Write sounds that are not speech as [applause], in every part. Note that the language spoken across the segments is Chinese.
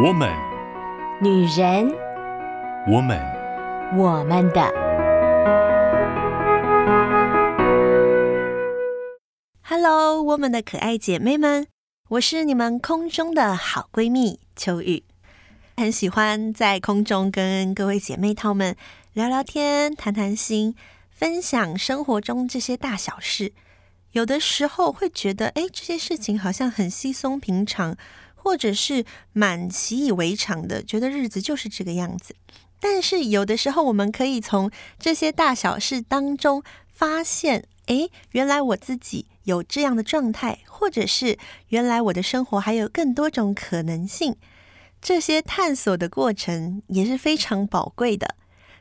我们，女人，我们，我们的。Hello，我们的可爱姐妹们，我是你们空中的好闺蜜秋雨，很喜欢在空中跟各位姐妹淘们聊聊天、谈谈心，分享生活中这些大小事。有的时候会觉得，哎，这些事情好像很稀松平常。或者是蛮习以为常的，觉得日子就是这个样子。但是有的时候，我们可以从这些大小事当中发现，诶，原来我自己有这样的状态，或者是原来我的生活还有更多种可能性。这些探索的过程也是非常宝贵的。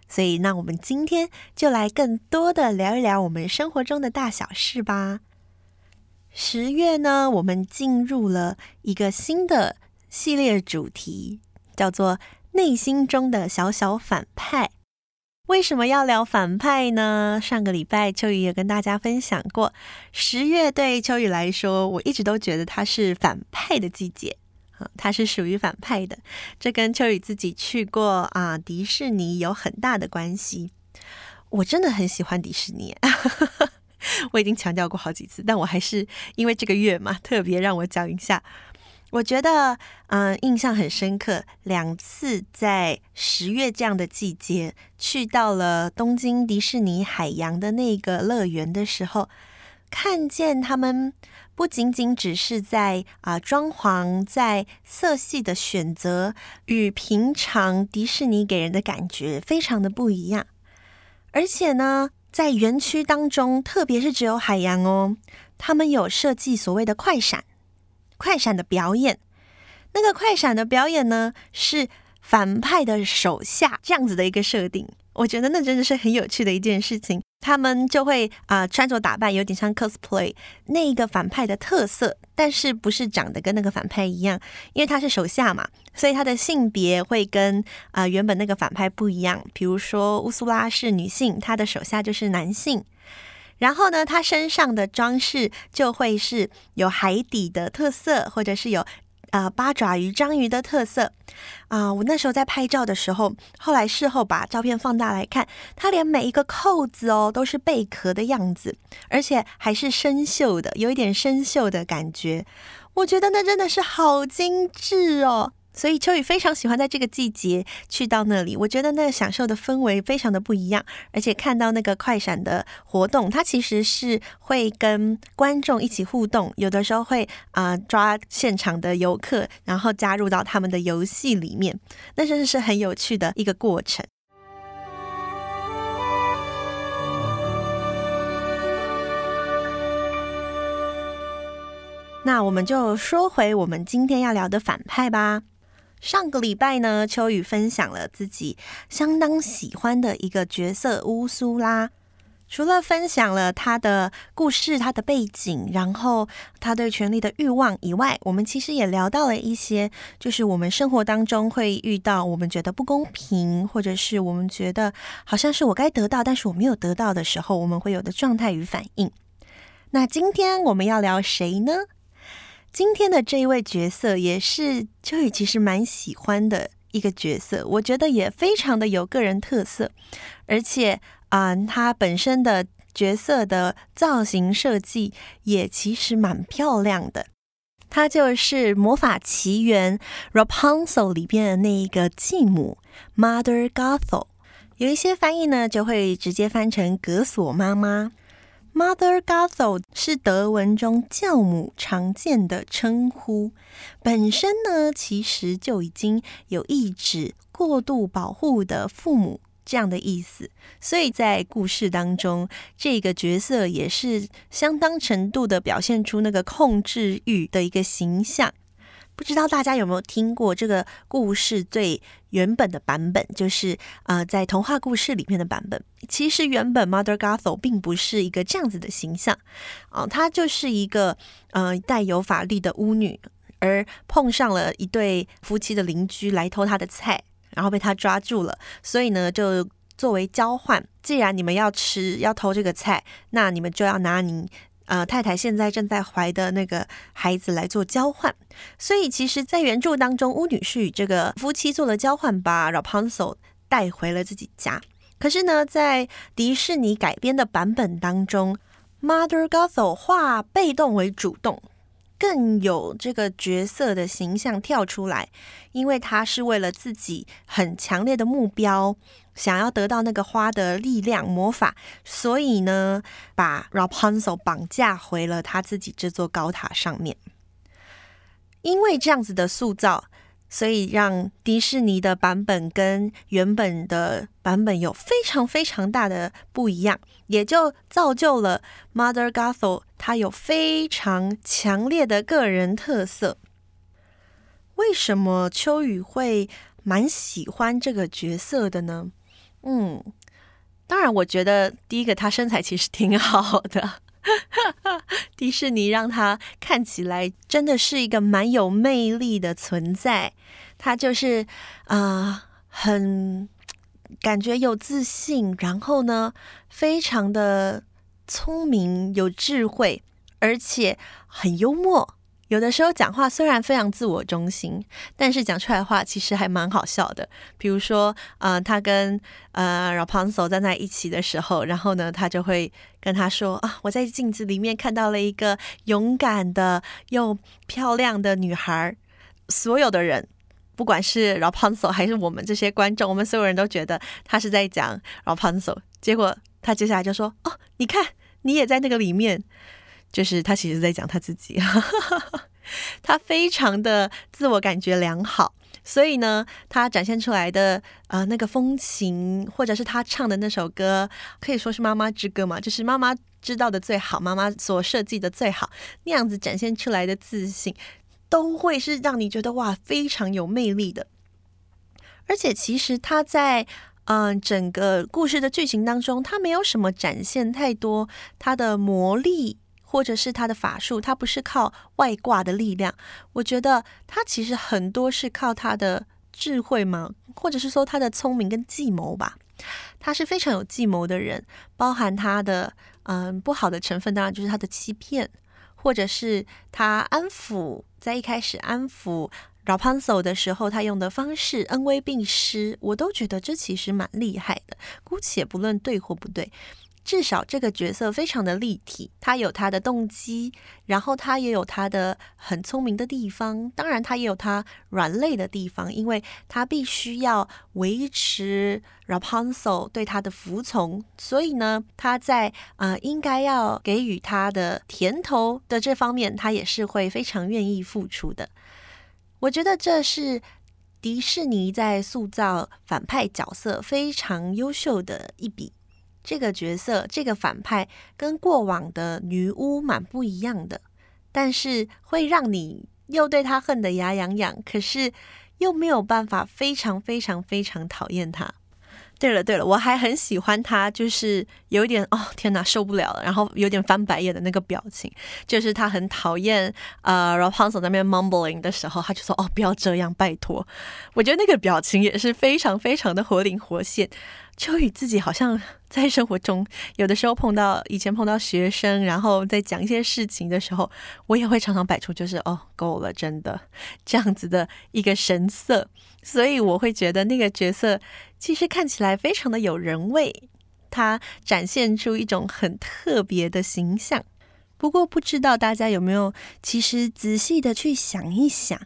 所以，那我们今天就来更多的聊一聊我们生活中的大小事吧。十月呢，我们进入了一个新的系列主题，叫做“内心中的小小反派”。为什么要聊反派呢？上个礼拜秋雨也跟大家分享过，十月对秋雨来说，我一直都觉得它是反派的季节啊，它是属于反派的。这跟秋雨自己去过啊迪士尼有很大的关系。我真的很喜欢迪士尼。[laughs] [laughs] 我已经强调过好几次，但我还是因为这个月嘛，特别让我讲一下。我觉得，嗯、印象很深刻，两次在十月这样的季节去到了东京迪士尼海洋的那个乐园的时候，看见他们不仅仅只是在啊、装潢，在色系的选择，与平常迪士尼给人的感觉非常的不一样，而且呢。在园区当中，特别是只有海洋哦，他们有设计所谓的快闪，快闪的表演。那个快闪的表演呢，是反派的手下这样子的一个设定。我觉得那真的是很有趣的一件事情。他们就会啊、穿着打扮，有点像 cosplay 那一个反派的特色，但是不是长得跟那个反派一样，因为他是手下嘛，所以他的性别会跟啊、原本那个反派不一样。比如说乌苏拉是女性，他的手下就是男性。然后呢，他身上的装饰就会是有海底的特色，或者是有。呃，八爪鱼、章鱼的特色啊、我那时候在拍照的时候，后来事后把照片放大来看，它连每一个扣子哦都是贝壳的样子，而且还是生锈的，有一点生锈的感觉。我觉得那真的是好精致哦。所以秋雨非常喜欢在这个季节去到那里，我觉得那个享受的氛围非常的不一样，而且看到那个快闪的活动，它其实是会跟观众一起互动，有的时候会啊、抓现场的游客，然后加入到他们的游戏里面，那真的是很有趣的一个过程。那我们就说回我们今天要聊的反派吧。上个礼拜呢，秋雨分享了自己相当喜欢的一个角色乌苏拉。除了分享了他的故事、他的背景，然后他对权力的欲望以外，我们其实也聊到了一些，就是我们生活当中会遇到我们觉得不公平，或者是我们觉得好像是我该得到，但是我没有得到的时候，我们会有的状态与反应。那今天我们要聊谁呢？今天的这一位角色也是秋雨其实蛮喜欢的一个角色，我觉得也非常的有个人特色，而且啊、呃，他本身的角色的造型设计也其实蛮漂亮的。他就是《魔法奇缘》Rapunzel 里边的那一个继母 Mother Gothel，有一些翻译呢就会直接翻成格索妈妈。Mother Gothel 是德文中教母常见的称呼，本身呢其实就已经有意指过度保护的父母这样的意思，所以在故事当中，这个角色也是相当程度的表现出那个控制欲的一个形象。不知道大家有没有听过这个故事最原本的版本，就是呃，在童话故事里面的版本。其实原本 Mother Gothel 并不是一个这样子的形象，啊、她就是一个呃带有法力的巫女，而碰上了一对夫妻的邻居来偷她的菜，然后被她抓住了，所以呢，就作为交换，既然你们要吃要偷这个菜，那你们就要拿你。呃太太现在正在怀的那个孩子来做交换。所以其实，在原著当中，巫女士与这个夫妻做了交换，把 Rapunzel 带回了自己家。可是呢，在迪士尼改编的版本当中，Mother Gothel 化被动为主动。更有这个角色的形象跳出来，因为他是为了自己很强烈的目标，想要得到那个花的力量魔法，所以呢，把 Rapunzel 绑架回了他自己这座高塔上面。因为这样子的塑造。所以让迪士尼的版本跟原本的版本有非常非常大的不一样，也就造就了 Mother Gothel 她有非常强烈的个人特色。为什么秋雨会蛮喜欢这个角色的呢？嗯，当然，我觉得第一个她身材其实挺好的。[laughs] 迪士尼让他看起来真的是一个蛮有魅力的存在，他就是啊、很感觉有自信，然后呢，非常的聪明、有智慧，而且很幽默。有的时候讲话虽然非常自我中心，但是讲出来的话其实还蛮好笑的。比如说，呃，他跟呃 Rapunzel 站在一起的时候，然后呢，他就会跟他说啊，我在镜子里面看到了一个勇敢的又漂亮的女孩。所有的人，不管是 Rapunzel 还是我们这些观众，我们所有人都觉得他是在讲 Rapunzel。结果他接下来就说：“哦，你看，你也在那个里面。”就是他其实在讲他自己，[laughs] 他非常的自我感觉良好，所以呢，他展现出来的啊、呃、那个风情，或者是他唱的那首歌，可以说是妈妈之歌嘛，就是妈妈知道的最好，妈妈所设计的最好，那样子展现出来的自信，都会是让你觉得哇，非常有魅力的。而且其实他在嗯、整个故事的剧情当中，他没有什么展现太多他的魔力。或者是他的法术，他不是靠外挂的力量。我觉得他其实很多是靠他的智慧嘛，或者是说他的聪明跟计谋吧。他是非常有计谋的人，包含他的嗯不好的成分，当然就是他的欺骗，或者是他安抚，在一开始安抚 Rapunzel 的时候，他用的方式恩威并施，我都觉得这其实蛮厉害的。姑且不论对或不对。至少这个角色非常的立体，他有他的动机，然后他也有他的很聪明的地方，当然他也有他软肋的地方，因为他必须要维持 Rapunzel 对他的服从，所以呢，他在啊、呃、应该要给予他的甜头的这方面，他也是会非常愿意付出的。我觉得这是迪士尼在塑造反派角色非常优秀的一笔。这个角色，这个反派跟过往的女巫蛮不一样的，但是会让你又对他恨得牙痒痒，可是又没有办法非常非常非常讨厌他。对了对了，我还很喜欢他，就是有点哦天哪受不了了，然后有点翻白眼的那个表情，就是他很讨厌呃 r a p u n z e 那边 mumbling 的时候，他就说哦不要这样，拜托。我觉得那个表情也是非常非常的活灵活现。秋雨自己好像在生活中，有的时候碰到以前碰到学生，然后在讲一些事情的时候，我也会常常摆出就是哦够了，真的这样子的一个神色，所以我会觉得那个角色其实看起来非常的有人味，他展现出一种很特别的形象。不过不知道大家有没有其实仔细的去想一想。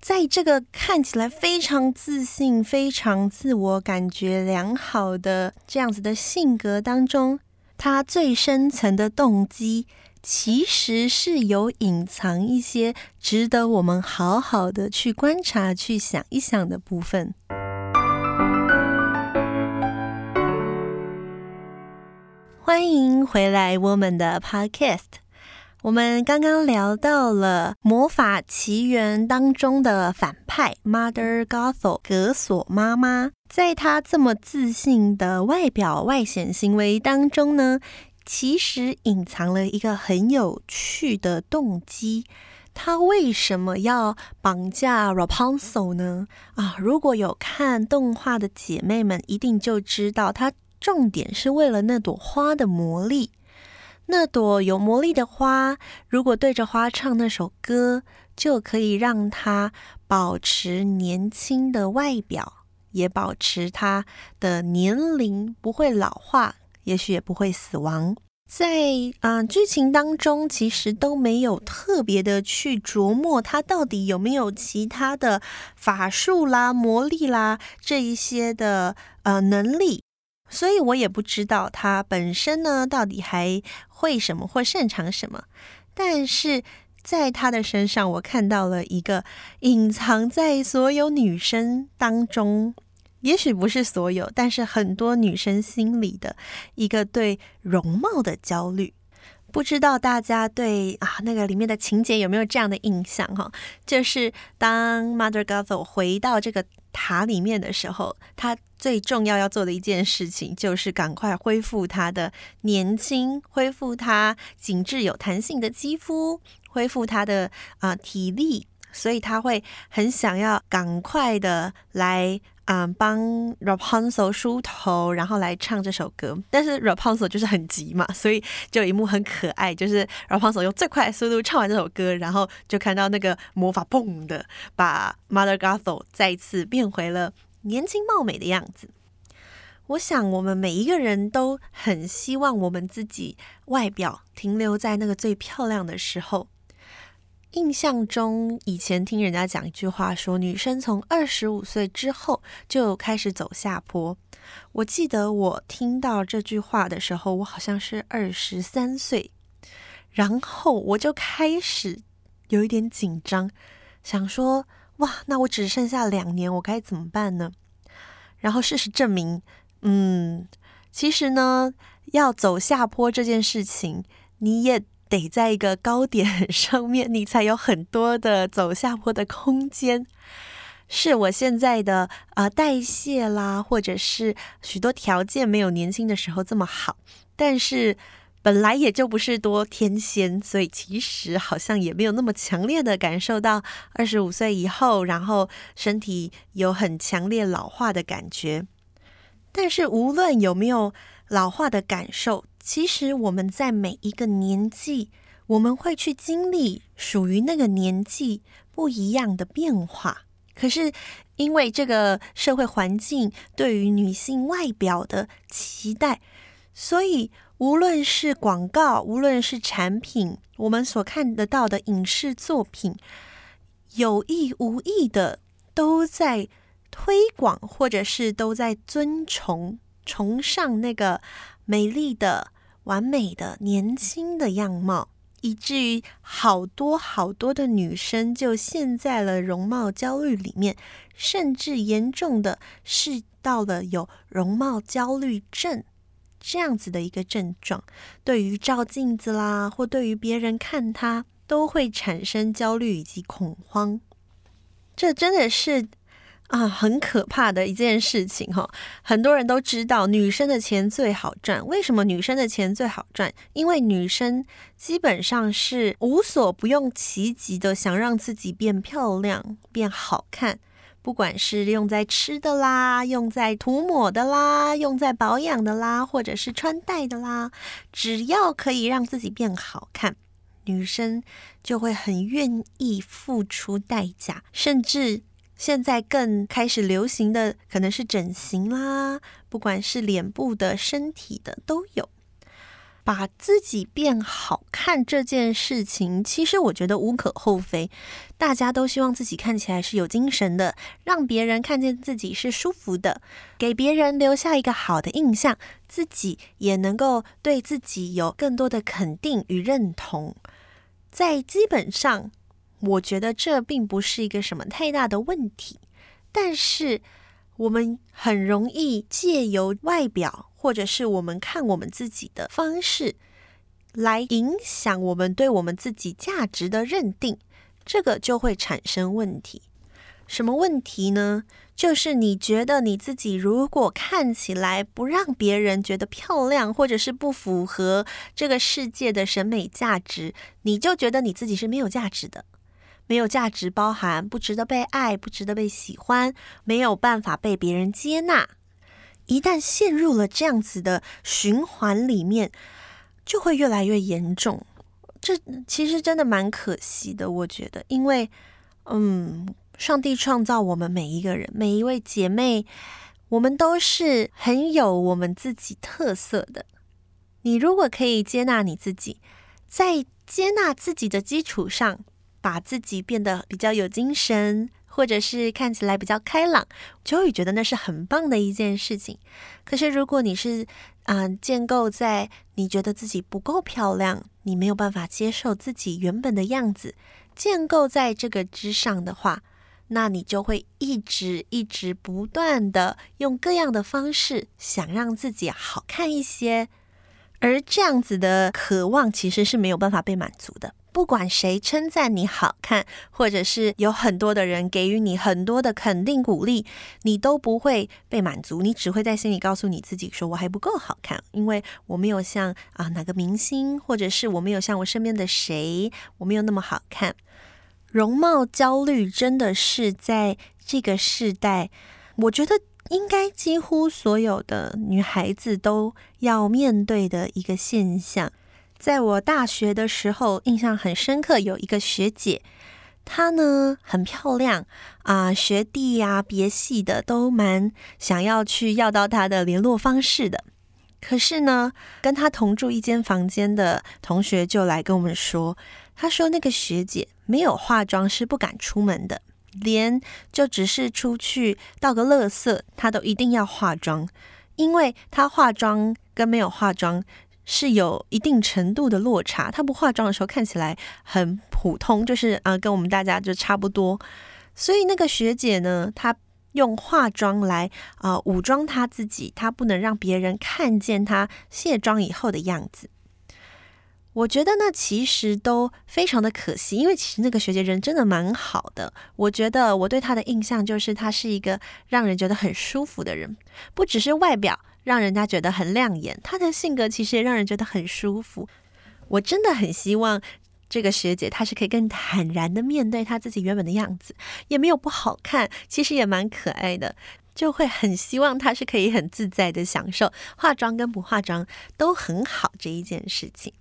在这个看起来非常自信、非常自我感觉良好的这样子的性格当中，他最深层的动机其实是有隐藏一些值得我们好好的去观察、去想一想的部分。欢迎回来，我们的 Podcast。我们刚刚聊到了《魔法奇缘》当中的反派 Mother Gothel 格索妈妈，在她这么自信的外表、外显行为当中呢，其实隐藏了一个很有趣的动机。她为什么要绑架 Rapunzel 呢？啊，如果有看动画的姐妹们，一定就知道，她重点是为了那朵花的魔力。那朵有魔力的花，如果对着花唱那首歌，就可以让它保持年轻的外表，也保持它的年龄不会老化，也许也不会死亡。在啊、剧情当中其实都没有特别的去琢磨它到底有没有其他的法术啦、魔力啦这一些的呃能力。所以我也不知道他本身呢，到底还会什么或擅长什么。但是在他的身上，我看到了一个隐藏在所有女生当中，也许不是所有，但是很多女生心里的一个对容貌的焦虑。不知道大家对啊那个里面的情节有没有这样的印象哈？就是当 Mother Gothel 回到这个塔里面的时候，他最重要要做的一件事情就是赶快恢复他的年轻，恢复他紧致有弹性的肌肤，恢复他的啊、体力，所以他会很想要赶快的来。嗯，帮 Rapunzel 梳头，然后来唱这首歌。但是 Rapunzel 就是很急嘛，所以就有一幕很可爱，就是 Rapunzel 用最快的速度唱完这首歌，然后就看到那个魔法砰的把 Mother Gothel 再一次变回了年轻貌美的样子。我想，我们每一个人都很希望我们自己外表停留在那个最漂亮的时候。印象中，以前听人家讲一句话说，女生从二十五岁之后就开始走下坡。我记得我听到这句话的时候，我好像是二十三岁，然后我就开始有一点紧张，想说：哇，那我只剩下两年，我该怎么办呢？然后事实证明，嗯，其实呢，要走下坡这件事情，你也。得在一个高点上面，你才有很多的走下坡的空间。是我现在的呃代谢啦，或者是许多条件没有年轻的时候这么好，但是本来也就不是多天仙，所以其实好像也没有那么强烈的感受到二十五岁以后，然后身体有很强烈老化的感觉。但是无论有没有老化的感受，其实我们在每一个年纪，我们会去经历属于那个年纪不一样的变化。可是因为这个社会环境对于女性外表的期待，所以无论是广告，无论是产品，我们所看得到的影视作品，有意无意的都在推广，或者是都在尊崇、崇尚那个美丽的。完美的年轻的样貌，以至于好多好多的女生就陷在了容貌焦虑里面，甚至严重的是到了有容貌焦虑症这样子的一个症状。对于照镜子啦，或对于别人看她，都会产生焦虑以及恐慌。这真的是。啊，很可怕的一件事情哈！很多人都知道女生的钱最好赚。为什么女生的钱最好赚？因为女生基本上是无所不用其极的，想让自己变漂亮、变好看。不管是用在吃的啦，用在涂抹的啦，用在保养的啦，或者是穿戴的啦，只要可以让自己变好看，女生就会很愿意付出代价，甚至。现在更开始流行的可能是整形啦，不管是脸部的、身体的都有。把自己变好看这件事情，其实我觉得无可厚非。大家都希望自己看起来是有精神的，让别人看见自己是舒服的，给别人留下一个好的印象，自己也能够对自己有更多的肯定与认同。在基本上。我觉得这并不是一个什么太大的问题，但是我们很容易借由外表或者是我们看我们自己的方式，来影响我们对我们自己价值的认定，这个就会产生问题。什么问题呢？就是你觉得你自己如果看起来不让别人觉得漂亮，或者是不符合这个世界的审美价值，你就觉得你自己是没有价值的。没有价值，包含不值得被爱，不值得被喜欢，没有办法被别人接纳。一旦陷入了这样子的循环里面，就会越来越严重。这其实真的蛮可惜的，我觉得，因为，嗯，上帝创造我们每一个人，每一位姐妹，我们都是很有我们自己特色的。你如果可以接纳你自己，在接纳自己的基础上，把自己变得比较有精神，或者是看起来比较开朗，秋雨觉得那是很棒的一件事情。可是如果你是啊、建构在你觉得自己不够漂亮，你没有办法接受自己原本的样子，建构在这个之上的话，那你就会一直一直不断的用各样的方式想让自己好看一些，而这样子的渴望其实是没有办法被满足的。不管谁称赞你好看，或者是有很多的人给予你很多的肯定鼓励，你都不会被满足。你只会在心里告诉你自己说：“我还不够好看，因为我没有像啊哪个明星，或者是我没有像我身边的谁，我没有那么好看。”容貌焦虑真的是在这个世代，我觉得应该几乎所有的女孩子都要面对的一个现象。在我大学的时候，印象很深刻，有一个学姐，她呢很漂亮啊，学弟呀、啊、别系的都蛮想要去要到她的联络方式的。可是呢，跟她同住一间房间的同学就来跟我们说，他说那个学姐没有化妆是不敢出门的，连就只是出去倒个垃圾，她都一定要化妆，因为她化妆跟没有化妆。是有一定程度的落差，她不化妆的时候看起来很普通，就是啊、呃，跟我们大家就差不多。所以那个学姐呢，她用化妆来啊、呃、武装她自己，她不能让别人看见她卸妆以后的样子。我觉得那其实都非常的可惜，因为其实那个学姐人真的蛮好的。我觉得我对她的印象就是她是一个让人觉得很舒服的人，不只是外表。让人家觉得很亮眼，她的性格其实也让人觉得很舒服。我真的很希望这个学姐她是可以更坦然的面对她自己原本的样子，也没有不好看，其实也蛮可爱的。就会很希望她是可以很自在的享受化妆跟不化妆都很好这一件事情。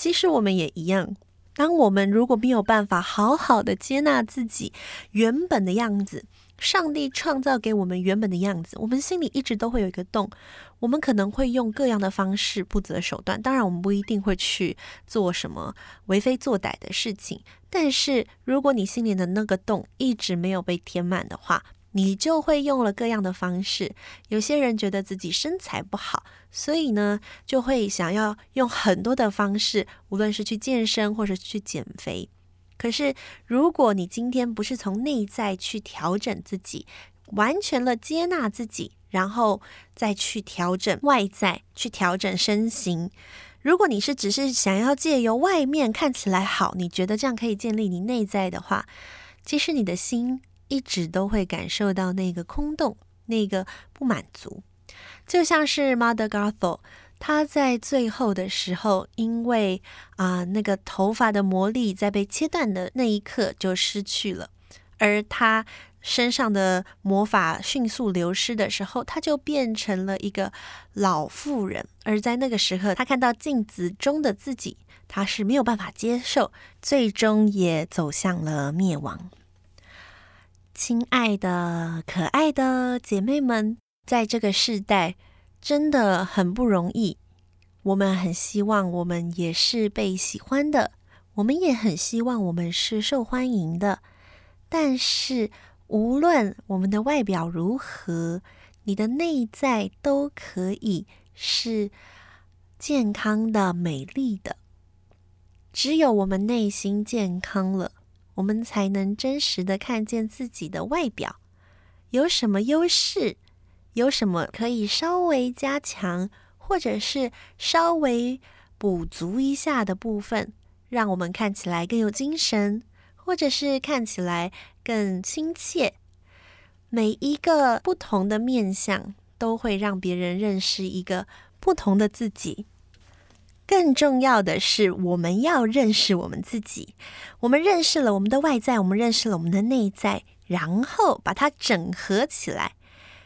其实我们也一样，当我们如果没有办法好好的接纳自己原本的样子。上帝创造给我们原本的样子，我们心里一直都会有一个洞，我们可能会用各样的方式不择手段。当然，我们不一定会去做什么为非作歹的事情。但是，如果你心里的那个洞一直没有被填满的话，你就会用了各样的方式。有些人觉得自己身材不好，所以呢，就会想要用很多的方式，无论是去健身或者去减肥。可是，如果你今天不是从内在去调整自己，完全的接纳自己，然后再去调整外在，去调整身形。如果你是只是想要借由外面看起来好，你觉得这样可以建立你内在的话，其实你的心一直都会感受到那个空洞，那个不满足。就像是 Mother Gothel。他在最后的时候，因为啊、那个头发的魔力在被切断的那一刻就失去了，而他身上的魔法迅速流失的时候，他就变成了一个老妇人。而在那个时刻，他看到镜子中的自己，他是没有办法接受，最终也走向了灭亡。亲爱的、可爱的姐妹们，在这个世代。真的很不容易，我们很希望我们也是被喜欢的，我们也很希望我们是受欢迎的。但是，无论我们的外表如何，你的内在都可以是健康的、美丽的。只有我们内心健康了，我们才能真实的看见自己的外表有什么优势。有什么可以稍微加强，或者是稍微补足一下的部分，让我们看起来更有精神，或者是看起来更亲切。每一个不同的面相，都会让别人认识一个不同的自己。更重要的是，我们要认识我们自己。我们认识了我们的外在，我们认识了我们的内在，然后把它整合起来。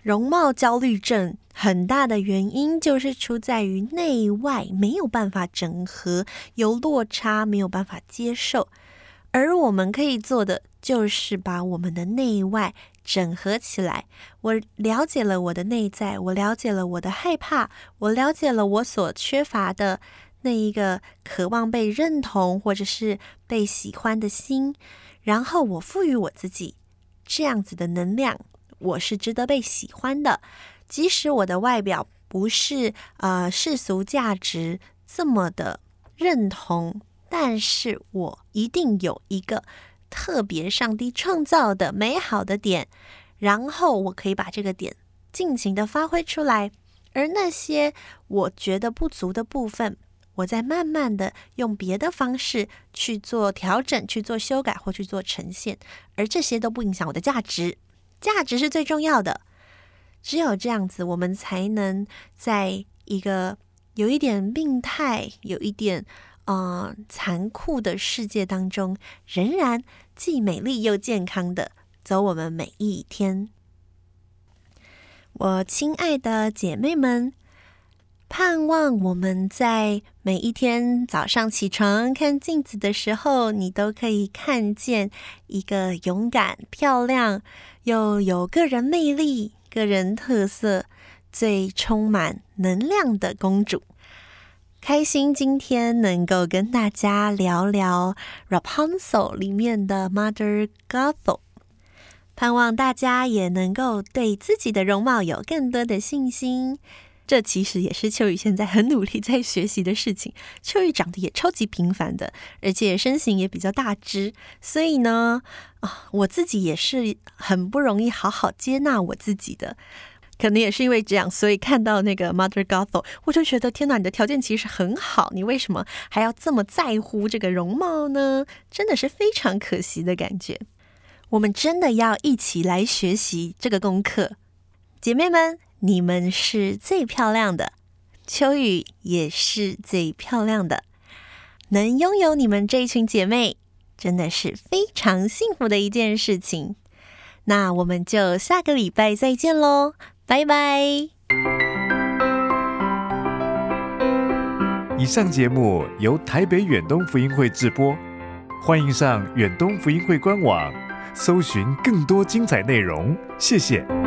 容貌焦虑症很大的原因就是出在于内外没有办法整合，有落差，没有办法接受。而我们可以做的就是把我们的内外整合起来。我了解了我的内在，我了解了我的害怕，我了解了我所缺乏的那一个渴望被认同或者是被喜欢的心，然后我赋予我自己这样子的能量。我是值得被喜欢的，即使我的外表不是呃世俗价值这么的认同，但是我一定有一个特别上帝创造的美好的点，然后我可以把这个点尽情的发挥出来，而那些我觉得不足的部分，我再慢慢的用别的方式去做调整、去做修改或去做呈现，而这些都不影响我的价值。价值是最重要的，只有这样子，我们才能在一个有一点病态、有一点呃残酷的世界当中，仍然既美丽又健康的走我们每一天。我亲爱的姐妹们，盼望我们在每一天早上起床看镜子的时候，你都可以看见一个勇敢、漂亮。又有个人魅力、个人特色、最充满能量的公主，开心今天能够跟大家聊聊 Rapunzel 里面的 Mother Gothel，盼望大家也能够对自己的容貌有更多的信心。这其实也是秋雨现在很努力在学习的事情。秋雨长得也超级平凡的，而且身形也比较大只，所以呢，啊，我自己也是很不容易好好接纳我自己的。可能也是因为这样，所以看到那个 Mother Gothel，我就觉得天哪，你的条件其实很好，你为什么还要这么在乎这个容貌呢？真的是非常可惜的感觉。我们真的要一起来学习这个功课，姐妹们。你们是最漂亮的，秋雨也是最漂亮的。能拥有你们这一群姐妹，真的是非常幸福的一件事情。那我们就下个礼拜再见喽，拜拜。以上节目由台北远东福音会制播，欢迎上远东福音会官网，搜寻更多精彩内容。谢谢。